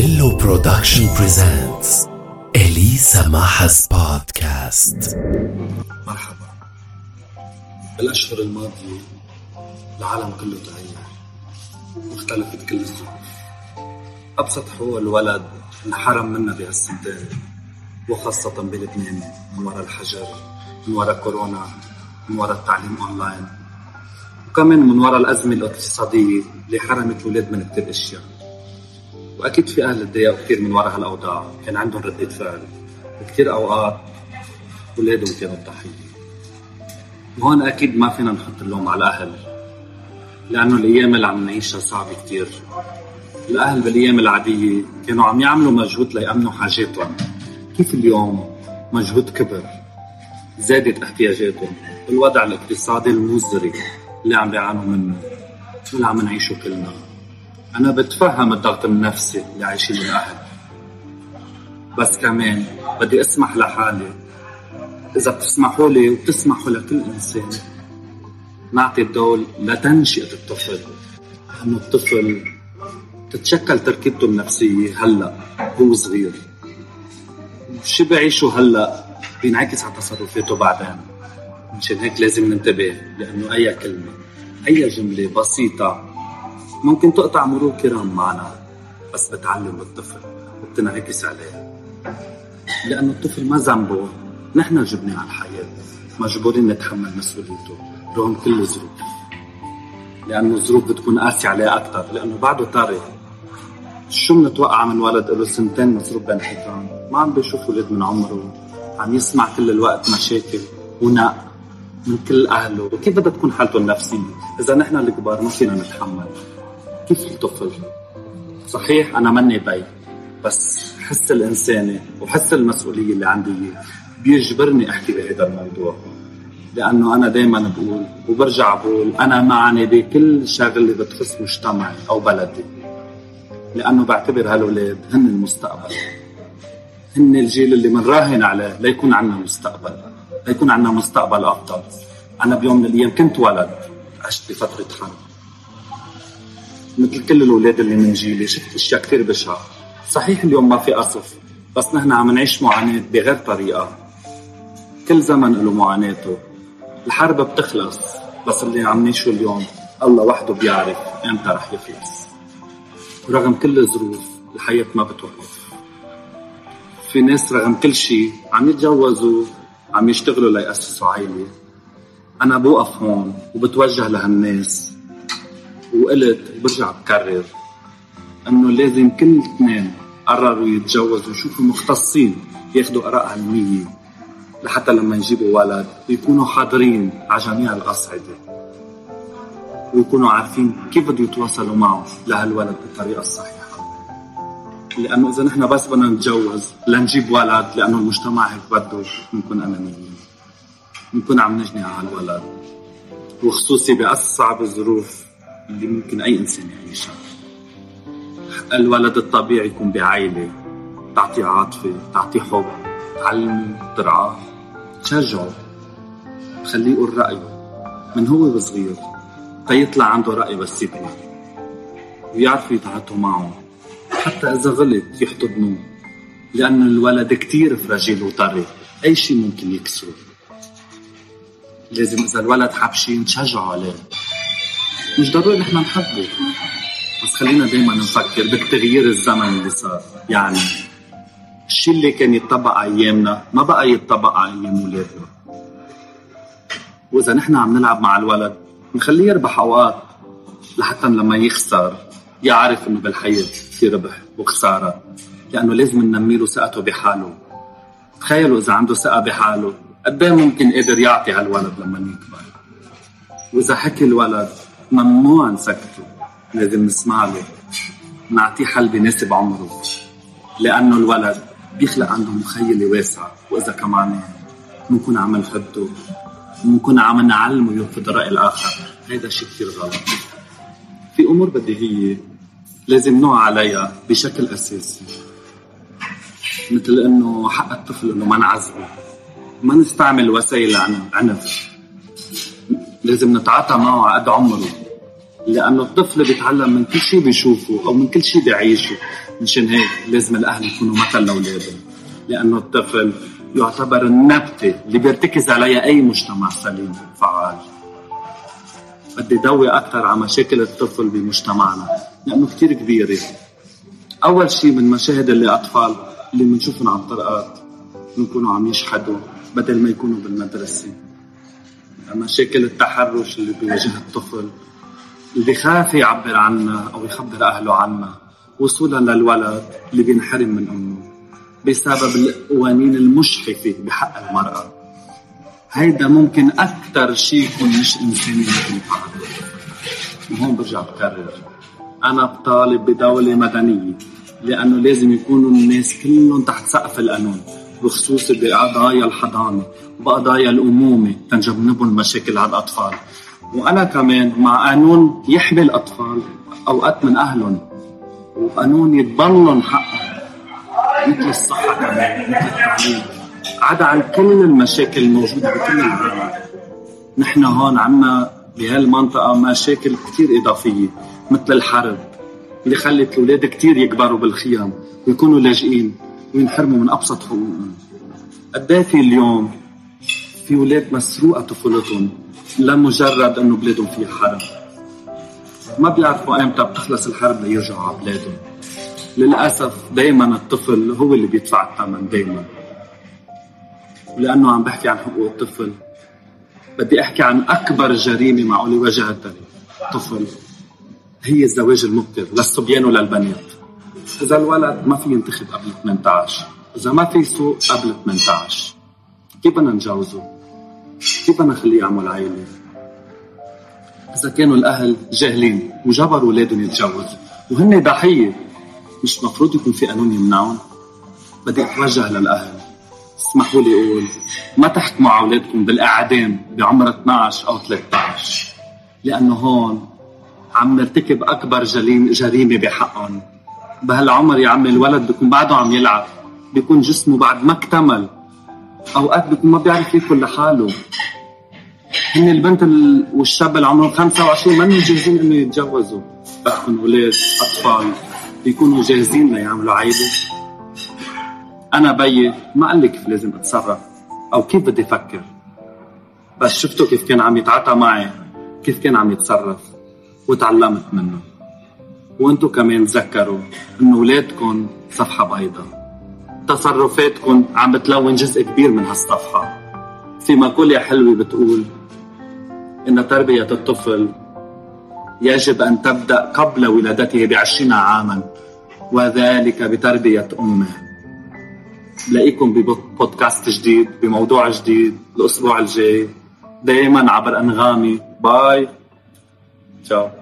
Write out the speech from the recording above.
Lilo Production presents إليسا محس بودكاست مرحبا. بالأشهر الماضية العالم كله تغير. واختلفت كل الظروف. أبسط حقوق الولد انحرم منا بهالسنتين وخاصة بلبنان من وراء الحجر من وراء كورونا من وراء التعليم أونلاين. وكمان من وراء الأزمة الاقتصادية اللي حرمت الولاد من كتير أشياء. وأكيد في أهل تضايقوا كثير من وراء هالأوضاع. كان عندهم ردة فعل. وكثير أوقات اولادهم كانوا الضحية. وهون أكيد ما فينا نحط اللوم على الاهل لأنه الأيام اللي عم نعيشها صعبة كثير. الأهل بالأيام العادية كانوا عم يعملوا مجهود ليأمنوا حاجاتهم. كيف اليوم مجهود كبر؟ زادت احتياجاتهم. بالوضع الاقتصادي المزري اللي عم بيعانوا منه. واللي عم نعيشه كلنا. أنا بتفهم الضغط النفسي اللي عايشين الأهل بس كمان بدي أسمح لحالي. إذا بتسمحوا لي وبتسمحوا لكل إنسان نعطي الدول لتنشئة الطفل. لأنه الطفل تتشكل تركيبته النفسية هلأ هو صغير. شو بعيشه هلأ بينعكس على تصرفاته بعدين؟ مشان هيك لازم ننتبه لأنه أي كلمة أي جملة بسيطة ممكن تقطع مرور كرام معنا بس بتعلم الطفل وبتنعكس عليه. لأنه الطفل ما ذنبه نحن جبناه على الحياة. مجبورين نتحمل مسؤوليته. رغم كل الظروف لأنه الظروف بتكون قاسية عليه أكثر لأنه بعده طري شو بنتوقع من ولد له سنتين مصروف بين حيطان؟ ما عم بيشوف ولد من عمره. عم يسمع كل الوقت مشاكل ونق من كل أهله. وكيف بدها تكون حالته النفسية؟ إذا نحن الكبار ما فينا نتحمل. كيف الطفل صحيح أنا مني بي بس حس الإنساني وحس المسؤولية اللي عندي بيجبرني أحكي بهذا الموضوع. لأنه أنا دايما بقول وبرجع بقول أنا معني بكل شغلة بتخص مجتمعي أو بلدي. لأنه بعتبر هالولاد هن المستقبل. هن الجيل اللي منراهن عليه ليكون عنا مستقبل ليكون عنا مستقبل أفضل. أنا بيوم من الأيام كنت ولد عشت بفترة حرب. مثل كل الأولاد اللي من جيلي شفت أشياء كثير بشعه صحيح اليوم ما في قصف بس نحن عم نعيش معاناة بغير طريقة. كل زمن له معاناته. الحرب بتخلص بس اللي عم نعيشه اليوم الله وحده بيعرف إمتى رح يخلص. ورغم كل الظروف الحياة ما بتوقف. في ناس رغم كل شيء عم يتجوزوا عم يشتغلوا ليأسسوا عائلة. أنا بوقف هون وبتوجه لهالناس. وقلت وبرجع بكرر انه لازم كل اثنين قرروا يتجوزوا يشوفوا مختصين ياخذوا اراء علميه لحتى لما يجيبوا ولد يكونوا حاضرين على جميع الأصعدة ويكونوا عارفين كيف بده يتواصلوا معه لهالولد بالطريقة الصحيحة. لأنه إذا نحن بس بدنا نتجوز لنجيب ولد لأنه المجتمع هيك بده بنكون انانيين بنكون عم نجني على الولد وخصوصي بأصعب الظروف اللي ممكن أي إنسان يعيشها الولد الطبيعي يكون بعائلة تعطي عاطفة تعطي حب تعلمه ترعاه تشجعه. تخليه يقول رأيه من هو وصغير تيطلع عنده رأي بس يكبر ويعرفوا يتعاطوا معه. حتى إذا غلط يحتضنوه لأنه الولد كتير فراجيل وطري. أي شيء ممكن يكسره. لازم إذا الولد حب شيء نشجعه عليه. مش ضروري نحن نحبه. بس خلينا دايما نفكر بالتغيير الزمن اللي صار. يعني الشيء اللي كان يتطبق أيامنا؟ ما بقى يتطبق على أيام ولادنا. وإذا نحن عم نلعب مع الولد نخليه يربح أوقات لحتى لما يخسر يعرف إنه بالحياة في ربح وخسارة. لأنه لازم ننمي له ثقته بحاله. تخيلوا إذا عنده ثقة بحاله قد إيه ممكن قادر يعطي هالولد لما يكبر؟ وإذا حكي الولد ممنوع نسكته لازم نسمع له. نعطيه حل بيناسب عمره. لأنه الولد بيخلق عنده مخيلة واسعة. وإذا كمان بنكون عم نحبه بنكون عم نعلمه يرفض الرأي الآخر. هذا شيء كثير غلط. في أمور بديهية لازم نوع عليها بشكل أساسي. مثل إنه حق الطفل إنه ما نعذبه. ما نستعمل وسائل عنف. لازم نتعاطى معه على قد عمره. لأنه الطفل بيتعلم من كل شيء بيشوفه أو من كل شيء بيعيشه. مشان هيك لازم الأهل يكونوا مثل لأولادهم. لأنه الطفل يعتبر النبتة اللي بيرتكز عليها أي مجتمع سليم فعال. بدي ضوي أكثر على مشاكل الطفل بمجتمعنا. لأنه كتير كبيرة أول شيء من مشاهد اللي أطفال اللي بنشوفهم على الطرقات بنكونوا عم يشحدوا بدل ما يكونوا بالمدرسة. مشاكل التحرش اللي بيواجهها الطفل اللي بخاف يعبر عنها أو يخبر أهله عنها وصولا للولد اللي بينحرم من أمه بسبب القوانين المشحفة بحق المرأة. هيدا ممكن أكثر شيء يكون مش إنساني ممكن وهون برجع بكرر. أنا بطالب بدولة مدنية لأنه لازم يكونوا الناس كلهم تحت سقف القانون. بخصوص بقضايا الحضانة وبقضايا الأمومة تنجنبهم مشاكل على الأطفال. وأنا كمان مع قانون يحمي الأطفال أوقات من أهلهم وقانون يتضلهم حقهم. مثل الصحة كمان مثل التعليم. عدا عن كل المشاكل الموجودة بكل العالم. نحن هون عنا بهالمنطقة مشاكل كتير إضافية مثل الحرب اللي خلت الأولاد كتير يكبروا بالخيام ويكونوا لاجئين. وينحرموا من أبسط حقوقهم. قد في اليوم في أولاد مسروقة طفولتهم لمجرد أنه بلادهم فيها حرب. ما بيعرفوا إمتى بتخلص الحرب ليرجعوا على بلادهم. للأسف دائما الطفل هو اللي بيدفع الثمن دائما ولأنه عم بحكي عن حقوق الطفل. بدي أحكي عن أكبر جريمة معقولة واجهتها الطفل هي الزواج المبكر للصبيان وللبنات. إذا الولد ما في ينتخب قبل 18 إذا ما في سوق قبل 18 كيف بدنا نجوزه كيف بدنا نخليه يعمل عائلة؟ إذا كانوا الأهل جاهلين وجبروا أولادهم يتجوزوا وهن ضحية مش مفروض يكون في قانون يمنعهم؟ بدي أتوجه للأهل اسمحوا لي أقول ما تحكموا على أولادكم بالإعدام بعمر 12 أو 13 لأنه هون عم نرتكب أكبر جريمة بحقهم بهالعمر يا عمي الولد بيكون بعده عم يلعب بيكون جسمه بعد ما اكتمل. أوقات بيكون ما بيعرف ياكل لحاله. هن البنت والشاب اللي عمرهم 25 ما جاهزين إنه يتجوزوا. بحكم أولاد أطفال. بيكونوا جاهزين ليعملوا عائله أنا بيي ما قال لي كيف لازم أتصرف أو كيف بدي أفكر. بس شفته كيف كان عم يتعاطى معي كيف كان عم يتصرف. وتعلمت منه. وانتو كمان تذكروا إنه اولادكم صفحة بيضاء. تصرفاتكم عم بتلون جزء كبير من هالصفحة. في مقولة حلوة بتقول إن تربية الطفل يجب أن تبدأ قبل ولادته بعشرين عاما وذلك بتربية أمه بلاقيكم ببودكاست جديد بموضوع جديد الأسبوع الجاي. دائما عبر أنغامي. باي. تشاو.